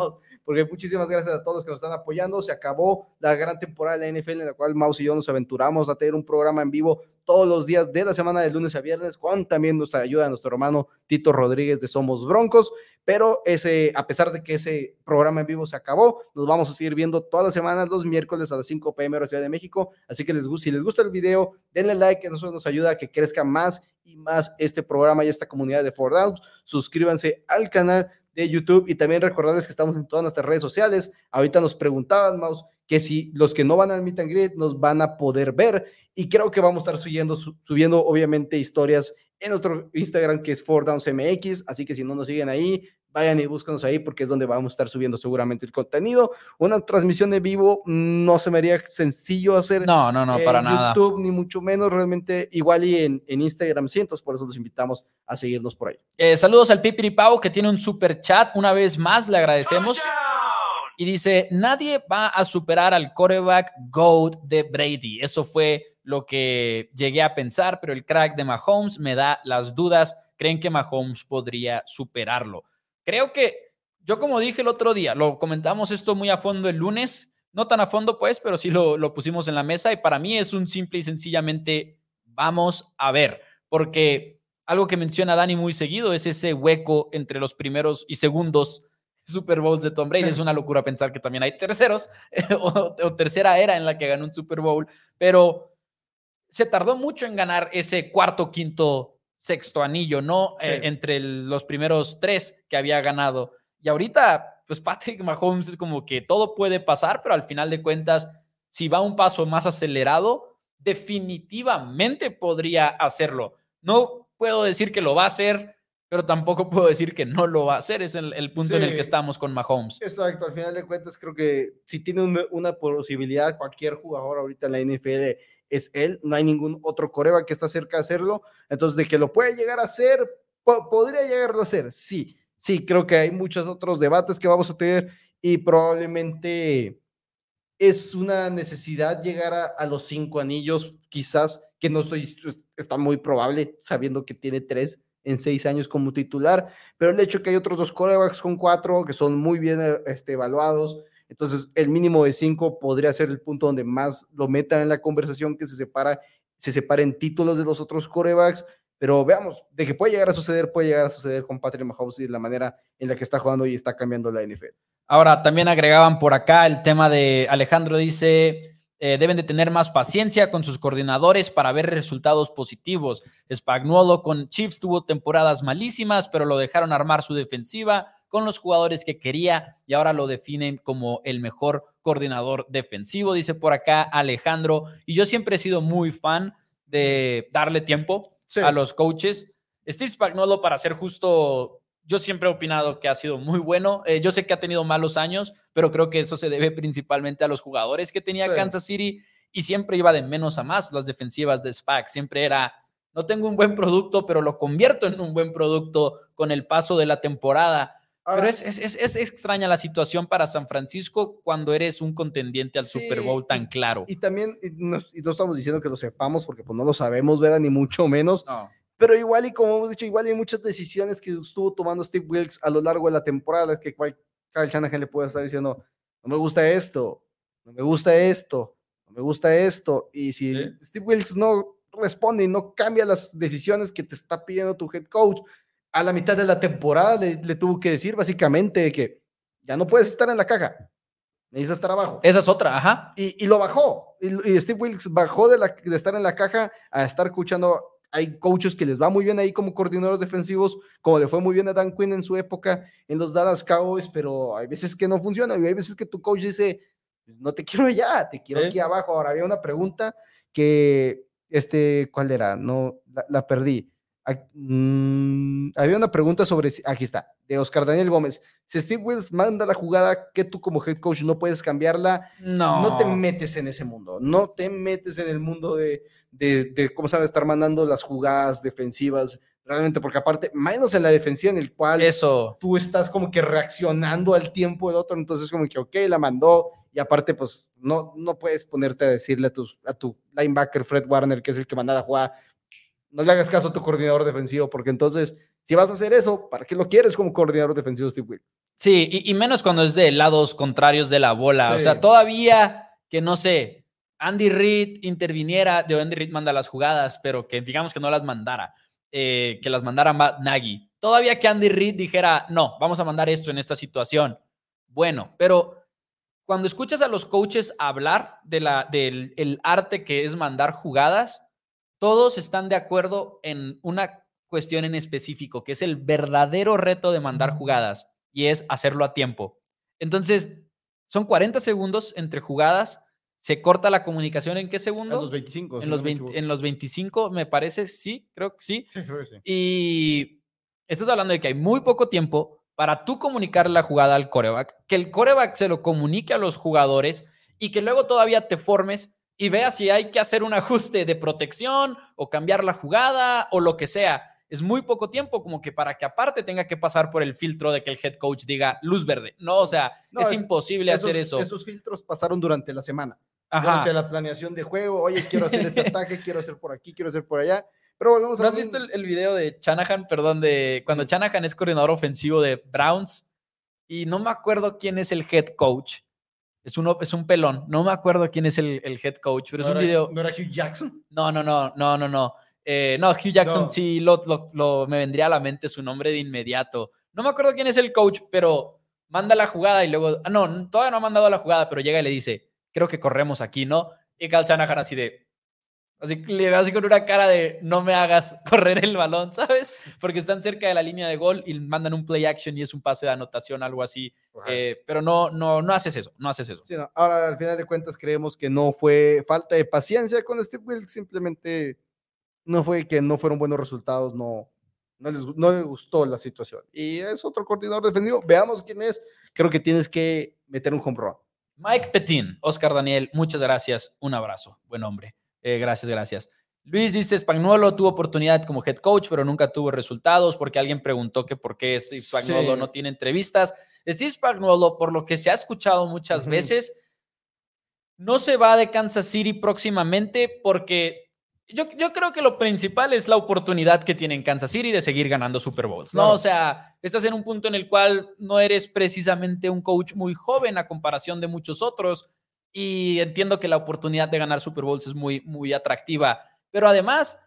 porque muchísimas gracias a todos que nos están apoyando. Se acabó la gran temporada de la NFL en la cual Mouse y yo nos aventuramos a tener un programa en vivo todos los días de la semana, de lunes a viernes, con también nuestra ayuda nuestro hermano Tito Rodríguez de Somos Broncos. Pero ese, a pesar de que ese programa en vivo se acabó, nos vamos a seguir viendo todas las semanas, los miércoles a las 5 pm hora Ciudad de México. Así que les, si les gusta el video, denle like, que eso nos ayuda a que crezca más y más este programa y esta comunidad de Four Downs. Suscríbanse al canal de YouTube y también recordarles que estamos en todas nuestras redes sociales. Ahorita nos preguntaban, Maus, que si los que no van al Meet and Greet nos van a poder ver y creo que vamos a estar subiendo, subiendo obviamente historias en nuestro Instagram que es 4DownsMX, así que si no nos siguen ahí, vayan y búscanos ahí porque es donde vamos a estar subiendo seguramente el contenido. Una transmisión de vivo no se me haría sencillo hacer. No, no, no, para nada. YouTube, ni mucho menos, realmente igual y en, en Instagram cientos, por eso los invitamos a seguirnos por ahí. Eh, saludos al Pipiri Pau que tiene un super chat, una vez más le agradecemos. Y dice, nadie va a superar al coreback GOAT de Brady. Eso fue lo que llegué a pensar, pero el crack de Mahomes me da las dudas. ¿Creen que Mahomes podría superarlo? Creo que yo como dije el otro día, lo comentamos esto muy a fondo el lunes, no tan a fondo pues, pero sí lo, lo pusimos en la mesa y para mí es un simple y sencillamente vamos a ver, porque algo que menciona Dani muy seguido es ese hueco entre los primeros y segundos Super Bowls de Tom Brady. Es una locura pensar que también hay terceros o, o, tercera era en la que ganó un Super Bowl, pero se tardó mucho en ganar ese cuarto, quinto, sexto anillo, ¿no? Eh, entre los primeros tres que había ganado. Y ahorita, pues Patrick Mahomes es como que todo puede pasar, pero al final de cuentas, si va un paso más acelerado, definitivamente podría hacerlo. No puedo decir que lo va a hacer, pero tampoco puedo decir que no lo va a hacer. Es el, punto en el que estamos con Mahomes. Exacto, al final de cuentas creo que si tiene una, una posibilidad cualquier jugador ahorita en la NFL es él, no hay ningún otro coreba que está cerca de hacerlo, entonces de que lo puede llegar a hacer, podría llegar a hacer, sí, sí, creo que hay muchos otros debates que vamos a tener y probablemente es una necesidad llegar a, los cinco anillos, quizás, que no estoy, está muy probable, sabiendo que tiene tres en seis años como titular, pero el hecho que hay otros dos corebacks con cuatro que son muy bien este, evaluados, entonces, el mínimo de cinco podría ser el punto donde más lo metan en la conversación, que se separa, se separen títulos de los otros corebacks. Pero veamos, de que puede llegar a suceder, puede llegar a suceder con Patrick Mahomes y la manera en la que está jugando y está cambiando la NFL. Ahora, también agregaban por acá el tema de Alejandro dice, eh, deben de tener más paciencia con sus coordinadores para ver resultados positivos. Spagnuolo con Chiefs tuvo temporadas malísimas, pero lo dejaron armar su defensiva con los jugadores que quería y ahora lo definen como el mejor coordinador defensivo, dice por acá Alejandro. Y yo siempre he sido muy fan de darle tiempo a los coaches. Steve Spagnuolo, para ser justo, yo siempre he opinado que ha sido muy bueno. Eh, yo sé que ha tenido malos años, pero creo que eso se debe principalmente a los jugadores que tenía Kansas City y siempre iba de menos a más las defensivas de Spag. Siempre era, no tengo un buen producto, pero lo convierto en un buen producto con el paso de la temporada. Pero es, es, es, extraña la situación para San Francisco cuando eres un contendiente al Super Bowl tan claro. Y también, y no, estamos diciendo que lo sepamos porque pues no lo sabemos, ver Ni mucho menos. Pero igual y como hemos dicho, igual hay muchas decisiones que estuvo tomando Steve Wilkes a lo largo de la temporada que cual Kyle Shanahan le puede estar diciendo, no me gusta esto, no me gusta esto, no me gusta esto. Y si Steve Wilkes no responde y no cambia las decisiones que te está pidiendo tu head coach, a la mitad de la temporada le, tuvo que decir básicamente que ya no puedes estar en la caja, necesitas estar abajo. Esa es otra, ajá. Y, lo bajó. Y, Steve Wilkes bajó de, la, de estar en la caja a estar escuchando. Hay coaches que les va muy bien ahí como coordinadores defensivos, como le fue muy bien a Dan Quinn en su época en los Dallas Cowboys, pero hay veces que no funciona y hay veces que tu coach dice, no te quiero allá, te quiero aquí abajo. Ahora había una pregunta que, este, ¿cuál era? No, la perdí Mm, había una pregunta sobre, aquí está, de Oscar Daniel Gómez. Si Steve Wills manda la jugada que tú como head coach no puedes cambiarla, no, no te metes en ese mundo, no te metes en el mundo de, de, de cómo sabe estar mandando las jugadas defensivas realmente, porque aparte, menos en la defensiva en el cual Eso. tú estás como que reaccionando al tiempo del otro, entonces como que, ok, la mandó, y aparte, pues, no, no puedes ponerte a decirle a, tus, a tu linebacker Fred Warner, que es el que manda la jugada, no le hagas caso a tu coordinador defensivo, porque entonces, si vas a hacer eso, ¿para qué lo quieres como coordinador defensivo, Steve Wilkes? Sí, y, y menos cuando es de lados contrarios de la bola. O sea, todavía que no sé, Andy Reid interviniera, de Andy Reid manda las jugadas, pero que digamos que no las mandara, eh, que las mandara Matt Nagy. Todavía que Andy Reid dijera, no, vamos a mandar esto en esta situación. Bueno, pero cuando escuchas a los coaches hablar de la, del el arte que es mandar jugadas, todos están de acuerdo en una cuestión en específico, que es el verdadero reto de mandar jugadas, y es hacerlo a tiempo. Entonces, son 40 segundos entre jugadas, se corta la comunicación en qué segundo? los 25. si en, los me 20 equivoco. en los 25, me parece, sí, creo que sí. Sí, creo que sí. Y estás hablando de que hay muy poco tiempo para tú comunicar la jugada al coreback, que el coreback se lo comunique a los jugadores y que luego todavía te formes y veas si hay que hacer un ajuste de protección o cambiar la jugada o lo que sea. Es muy poco tiempo como que para que aparte tenga que pasar por el filtro de que el head coach diga luz verde. No, o sea, No, es, es- imposible hacer eso. Esos filtros pasaron durante la semana. Ajá. Durante la planeación de juego. Oye, quiero hacer este ataque, quiero hacer por aquí, quiero hacer por allá. Pero volvemos a ¿No lo has visto el video de Shanahan, perdón, de cuando Shanahan es coordinador ofensivo de Browns? Y no me acuerdo quién es el head coach. Es, uno, es un pelón. No me acuerdo quién es el, el head coach, pero es ¿No un era- video. ¿No era Hugh Jackson? No, no, no, no, no, no. Eh, no, Hugh Jackson No. sí lo, lo- lo- me vendría a la mente su nombre de inmediato. No me acuerdo quién es el coach, pero manda la jugada y luego. Ah, no, todavía no ha mandado la jugada, pero llega y le dice: Creo que corremos aquí, ¿no? Y Cal Shanahan así de. Así que le ve así con una cara de no me hagas correr el balón, ¿sabes? Porque están cerca de la línea de gol y mandan un play action y es un pase de anotación, algo así. Eh, pero no, no, no haces eso, no haces eso. Sí, no. Ahora, al final de cuentas, creemos que no fue falta de paciencia con Steve Wilkes, simplemente no fue que no fueron buenos resultados, no, no, les, no les gustó la situación. Y es otro coordinador defensivo. Veamos quién es. Creo que tienes que meter un home run. Mike Petín, Oscar Daniel, muchas gracias. Un abrazo. Buen hombre. Eh, gracias, gracias. Luis dice, Spagnuolo tuvo oportunidad como head coach, pero nunca tuvo resultados porque alguien preguntó que por qué Steve Spagnuolo Sí. no tiene entrevistas. Steve Spagnuolo, por lo que se ha escuchado muchas Ujú. veces, no se va de Kansas City próximamente porque yo, yo creo que lo principal es la oportunidad que tiene en Kansas City de seguir ganando Super Bowls. ¿no? Claro. O sea, estás en un punto en el cual no eres precisamente un coach muy joven a comparación de muchos otros y entiendo que la oportunidad de ganar Super Bowls es muy, muy atractiva. Pero además,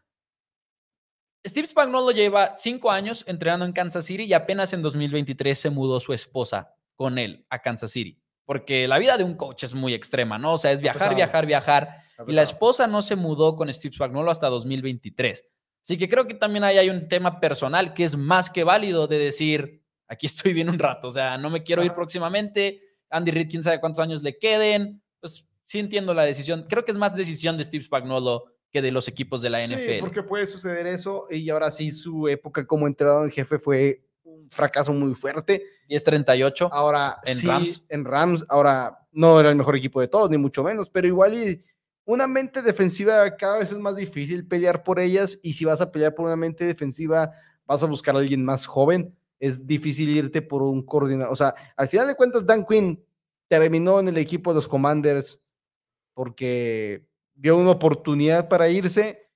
Steve Spagnuolo lleva cinco años entrenando en Kansas City y apenas en 2023 se mudó su esposa con él a Kansas City. Porque la vida de un coach es muy extrema, ¿no? O sea, es viajar, viajar, viajar. Y la esposa no se mudó con Steve Spagnuolo hasta 2023. Así que creo que también ahí hay un tema personal que es más que válido de decir, aquí estoy bien un rato, o sea, no me quiero ir próximamente. Andy Reid, quién sabe cuántos años le queden. Sí entiendo la decisión. Creo que es más decisión de Steve Spagnuolo que de los equipos de la Sí, NFL. porque puede suceder eso. Y ahora sí, su época como entrenador en jefe fue un fracaso muy fuerte. 10-38. Ahora En sí, Rams. en Rams, ahora no era el mejor equipo de todos, ni mucho menos, pero igual y una mente defensiva cada vez es más difícil pelear por ellas y si vas a pelear por una mente defensiva, vas a buscar a alguien más joven. Es difícil irte por un coordinador. O sea, al final de cuentas, Dan Quinn terminó en el equipo de los Commanders porque vio una oportunidad para irse,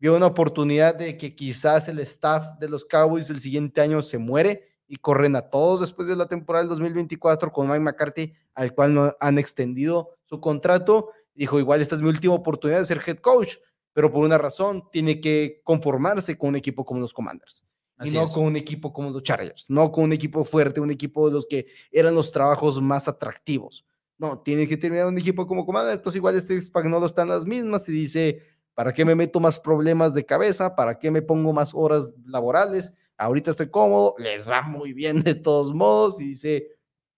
vio una oportunidad de que quizás el staff de los Cowboys el siguiente año se muere y corren a todos después de la temporada del 2024 con Mike McCarthy, al cual no han extendido su contrato. Dijo, igual esta es mi última oportunidad de ser head coach, pero por una razón tiene que conformarse con un equipo como los Commanders. Y no es. con un equipo como los Chargers, no con un equipo fuerte, un equipo de los que eran los trabajos más atractivos. No, tiene que terminar un equipo como Commanders. Entonces, igual este Spagnuolo está en las mismas y dice: ¿Para qué me meto más problemas de cabeza? ¿Para qué me pongo más horas laborales? Ahorita estoy cómodo, les va muy bien de todos modos. Y dice: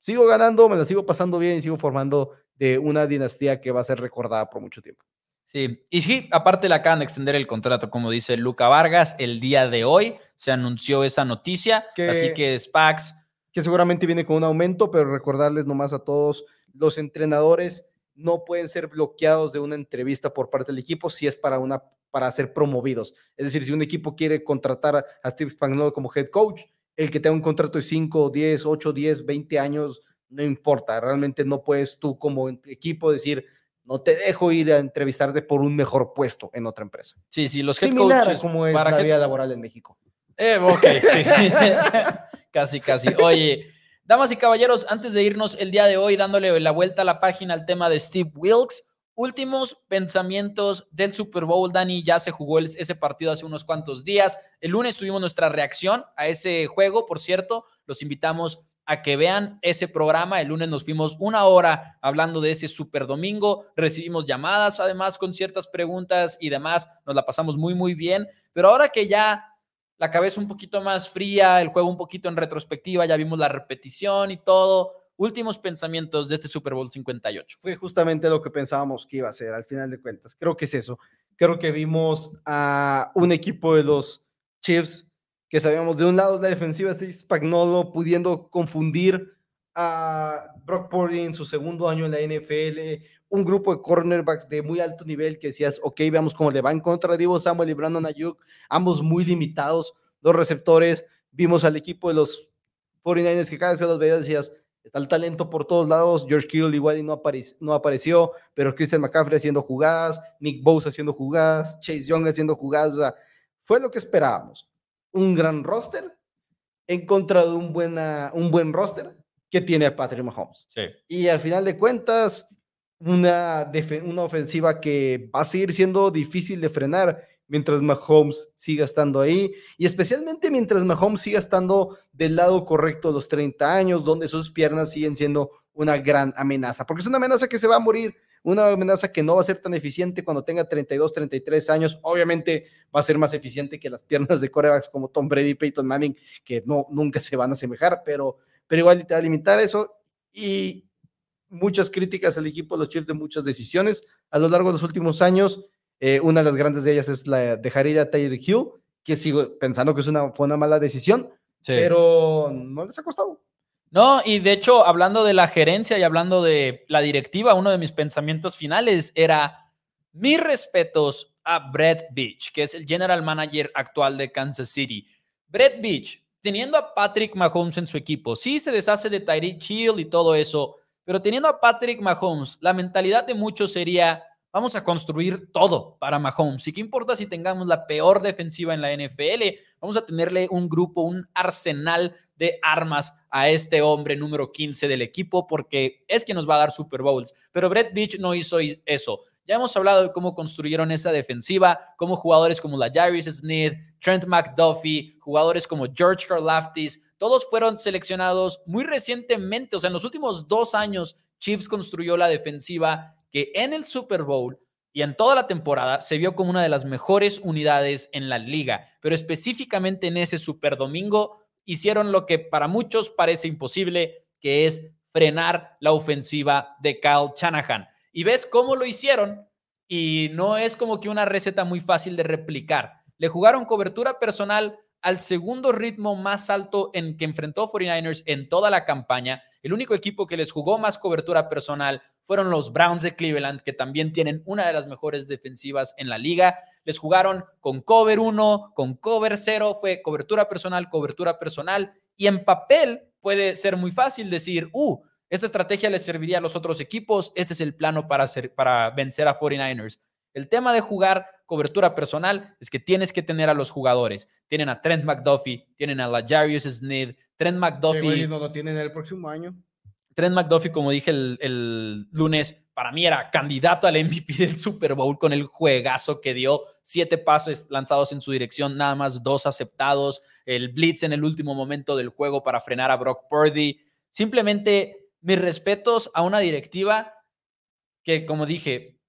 Sigo ganando, me la sigo pasando bien y sigo formando de una dinastía que va a ser recordada por mucho tiempo. Sí, y sí, aparte le acaban de extender el contrato, como dice Luca Vargas, el día de hoy se anunció esa noticia, Que- así que Spax, que seguramente viene con un aumento, pero recordarles nomás a todos los entrenadores no pueden ser bloqueados de una entrevista por parte del equipo si es para una para ser promovidos. Es decir, si un equipo quiere contratar a Steve Spagnuolo como head coach, el que tenga un contrato de 5, 10, 8, 10, 20 años, no importa. Realmente no puedes tú como equipo decir, no te dejo ir a entrevistarte por un mejor puesto en otra empresa. Sí, sí, los head Similar coaches. a como es para la vida laboral en México. Eh, ok, sí. casi, casi. Oye, damas y caballeros, antes de irnos el día de hoy dándole la vuelta a la página al tema de Steve Wilkes, últimos pensamientos del Super Bowl, Dani, ya se jugó ese partido hace unos cuantos días. El lunes tuvimos nuestra reacción a ese juego, por cierto, los invitamos a que vean ese programa. El lunes nos fuimos una hora hablando de ese Super Domingo, recibimos llamadas además con ciertas preguntas y demás, nos la pasamos muy, muy bien, pero ahora que ya la cabeza un poquito más fría, el juego un poquito en retrospectiva, ya vimos la repetición y todo. Últimos pensamientos de este Super Bowl 58. Fue justamente lo que pensábamos que iba a ser al final de cuentas. Creo que es eso. Creo que vimos a un equipo de los Chiefs que sabíamos de un lado la defensiva de Spagnolo pudiendo confundir a Brock Purdy en su segundo año en la NFL, un grupo de cornerbacks de muy alto nivel que decías, ok, veamos cómo le van contra Divo Samuel y Brandon Ayuk, ambos muy limitados, los receptores, vimos al equipo de los 49ers que cada vez que los veías decías, está el talento por todos lados, George Kittle igual y no, aparec- no apareció, pero Christian McCaffrey haciendo jugadas, Nick Bosa haciendo jugadas, Chase Young haciendo jugadas, o sea, fue lo que esperábamos. Un gran roster en contra de un, buena, un buen roster que tiene Patrick Mahomes. Sí. Y al final de cuentas, una, una ofensiva que va a seguir siendo difícil de frenar mientras Mahomes siga estando ahí y especialmente mientras Mahomes siga estando del lado correcto de los 30 años, donde sus piernas siguen siendo una gran amenaza, porque es una amenaza que se va a morir, una amenaza que no va a ser tan eficiente cuando tenga 32, 33 años, obviamente va a ser más eficiente que las piernas de corebacks como Tom Brady y Peyton Manning, que no, nunca se van a asemejar, pero, pero igual te va a limitar eso y muchas críticas al equipo de los Chiefs de muchas decisiones a lo largo de los últimos años. Eh, una de las grandes de ellas es la de dejar ir a Tyreek Hill, que sigo pensando que es una, fue una mala decisión, Sí. pero no les ha costado. No, y de hecho, hablando de la gerencia y hablando de la directiva, uno de mis pensamientos finales era mis respetos a Brett Beach, que es el general manager actual de Kansas City. Brett Beach, teniendo a Patrick Mahomes en su equipo, sí se deshace de Tyreek Hill y todo eso, pero teniendo a Patrick Mahomes, la mentalidad de muchos sería, vamos a construir todo para Mahomes. ¿Y qué importa si tengamos la peor defensiva en la NFL? Vamos a tenerle un grupo, un arsenal de armas a este hombre número 15 del equipo porque es quien nos va a dar Super Bowls. Pero Brett Beach no hizo eso. Ya hemos hablado de cómo construyeron esa defensiva, cómo jugadores como la Jairus Smith, Trent McDuffie, jugadores como George Karlaftis, todos fueron seleccionados muy recientemente, o sea, en los últimos dos años, Chiefs construyó la defensiva que en el Super Bowl y en toda la temporada se vio como una de las mejores unidades en la liga, pero específicamente en ese Super Domingo hicieron lo que para muchos parece imposible, que es frenar la ofensiva de Kyle Shanahan. Y ves cómo lo hicieron y no es como que una receta muy fácil de replicar. Le jugaron cobertura personal al segundo ritmo más alto en que enfrentó 49ers en toda la campaña. El único equipo que les jugó más cobertura personal fueron los Browns de Cleveland, que también tienen una de las mejores defensivas en la liga. Les jugaron con cover 1, con cover 0, fue cobertura personal, cobertura personal. Y en papel puede ser muy fácil decir, uh, esta estrategia les serviría a los otros equipos, este es el plano para, hacer, para vencer a 49ers. El tema de jugar cobertura personal es que tienes que tener a los jugadores. Tienen a Trent McDuffie, tienen a la Jarius Smith, Trent McDuffie. no lo tienen el próximo año. Trent McDuffie, como dije el, el, lunes, para mí era candidato al MVP del Super Bowl con el juegazo que dio. Siete pasos lanzados en su dirección, nada más dos aceptados. El blitz en el último momento del juego para frenar a Brock Purdy. Simplemente mis respetos a una directiva que, como dije,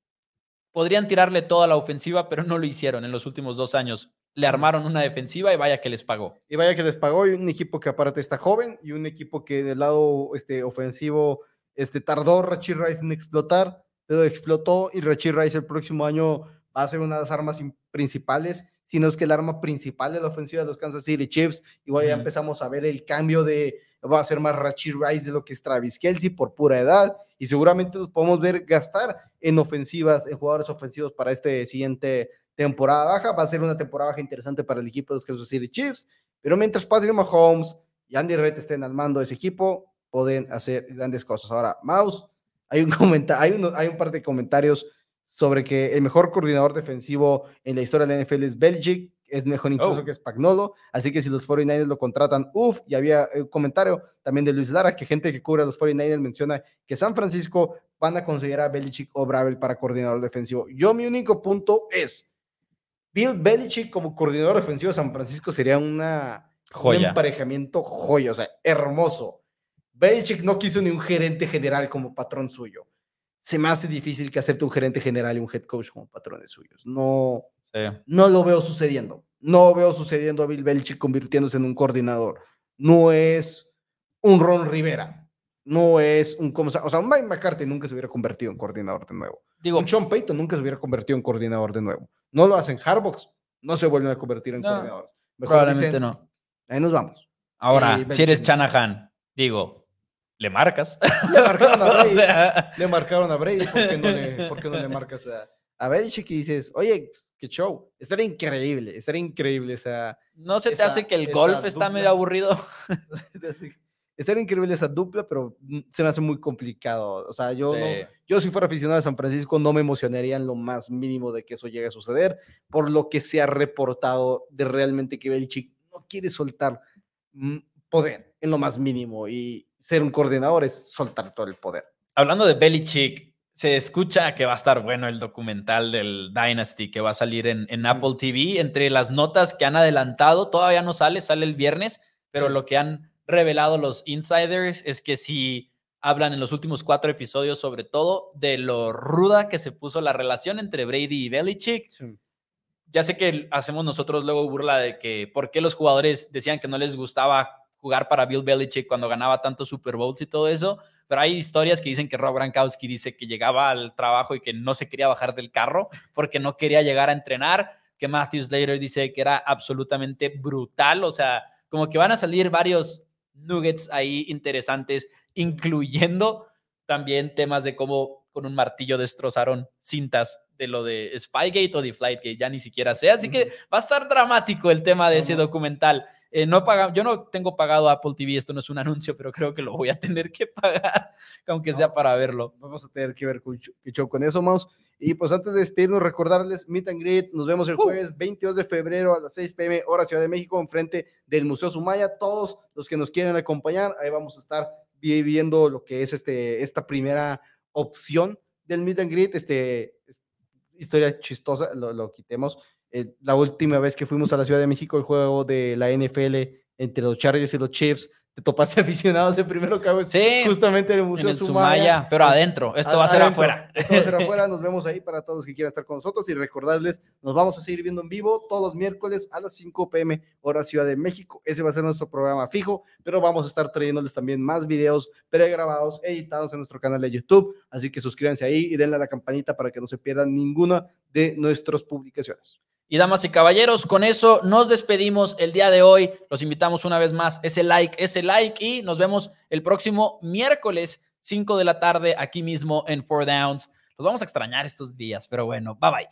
podrían tirarle toda la ofensiva, pero no lo hicieron en los últimos dos años. Le armaron una defensiva y vaya que les pagó. Y vaya que les pagó y un equipo que aparte está joven y un equipo que del lado este, ofensivo este, tardó Rachid Rice en explotar, pero explotó y Rachid Rice el próximo año va a ser una de las armas principales, si no es que el arma principal de la ofensiva de los Kansas City Chiefs. Igual ya empezamos a ver el cambio de, va a ser más Rachid Rice de lo que es Travis Kelsey por pura edad y seguramente los podemos ver gastar en ofensivas, en jugadores ofensivos para este siguiente temporada baja. Va a ser una temporada baja interesante para el equipo de los Kansas City Chiefs, pero mientras Patrick Mahomes y Andy Reid estén al mando de ese equipo, pueden hacer grandes cosas. Ahora, Mouse, hay un, hay, un, hay un par de comentarios sobre que el mejor coordinador defensivo en la historia de la NFL es Belichick, es mejor incluso oh. que Spagnolo, así que si los 49ers lo contratan, uff, y había un comentario también de Luis Lara, que gente que cubre a los 49ers menciona que San Francisco van a considerar a Belichick o Bravel para coordinador defensivo. Yo mi único punto es, Bill Belichick como coordinador defensivo de San Francisco sería una, joya. un emparejamiento joya, o sea, hermoso. Belichick no quiso ni un gerente general como patrón suyo se me hace difícil que acepte un gerente general y un head coach como patrones suyos. No, no lo veo sucediendo. No veo sucediendo a Bill Belichick convirtiéndose en un coordinador. No es un Ron Rivera. No es un... O sea, un Mike McCarthy nunca se hubiera convertido en coordinador de nuevo. Digo, un Sean Payton nunca se hubiera convertido en coordinador de nuevo. No lo hacen Hardbox. No se vuelven a convertir en coordinadores. probablemente no. Ahí nos vamos. Ahora, si eres Chanahan, digo, le marcas. Le marcaron a Brady. Le marcaron a Brady. ¿Por qué no le, por qué no le marcas a, a Belichick y dices, oye, pues, qué show? Estaría increíble, estaría increíble. O sea, ¿No se te hace que el golf está medio aburrido? estaría increíble esa dupla, pero se me hace muy complicado. O sea, yo, no, yo si fuera aficionado a San Francisco no me emocionaría en lo más mínimo de que eso llegue a suceder, por lo que se ha reportado de realmente que Belichick no quiere soltar mm, poder en lo más mínimo y ser un coordinador es soltar todo el poder. Hablando de Belichick, se escucha que va a estar bueno el documental del Dynasty que va a salir en, Apple TV. Entre las notas que han adelantado, todavía no sale, sale el viernes, pero lo que han revelado los insiders es que si hablan en los últimos cuatro episodios sobre todo de lo ruda que se puso la relación entre Brady y Belichick. Ya sé que hacemos nosotros luego burla de que por qué los jugadores decían que no les gustaba jugar para Bill Belichick cuando ganaba tantos Super Bowls y todo eso, pero hay historias que dicen que Rob Gronkowski dice que llegaba al trabajo y que no se quería bajar del carro porque no quería llegar a entrenar, que Matthew Slater dice que era absolutamente brutal, o sea, como que van a salir varios nuggets ahí interesantes, incluyendo también temas de cómo con un martillo destrozaron cintas de lo de Spygate o de Flightgate, ya ni siquiera sé. Así que va a estar dramático el tema de ese documental. Eh, no paga, yo no tengo pagado Apple TV, esto no es un anuncio, pero creo que lo voy a tener que pagar, aunque sea para verlo. Vamos a tener que ver qué show con eso, Mouse. Y pues antes de despedirnos, recordarles, Meet and Greet, nos vemos el uh. jueves 22 de febrero a las 6 pm, hora Ciudad de México, enfrente del Museo Sumaya. Todos los que nos quieren acompañar, ahí vamos a estar viviendo lo que es este, esta primera opción del Meet and Greet, este, historia chistosa, lo, lo quitemos. Eh, la última vez que fuimos a la Ciudad de México, el juego de la NFL entre los Chargers y los Chiefs, te topaste aficionados de primero cabo sí, justamente en el Museo en Sumaya, pero adentro, esto va a ser afuera. Esto va a ser afuera, nos vemos ahí para todos los que quieran estar con nosotros y recordarles, nos vamos a seguir viendo en vivo todos los miércoles a las 5 pm hora Ciudad de México, ese va a ser nuestro programa fijo, pero vamos a estar trayéndoles también más videos pregrabados, editados en nuestro canal de YouTube, así que suscríbanse ahí y denle a la campanita para que no se pierdan ninguna de nuestras publicaciones. Y damas y caballeros, con eso nos despedimos el día de hoy. Los invitamos una vez más, ese like, ese like y nos vemos el próximo miércoles 5 de la tarde aquí mismo en Four Downs. Los vamos a extrañar estos días, pero bueno, bye bye.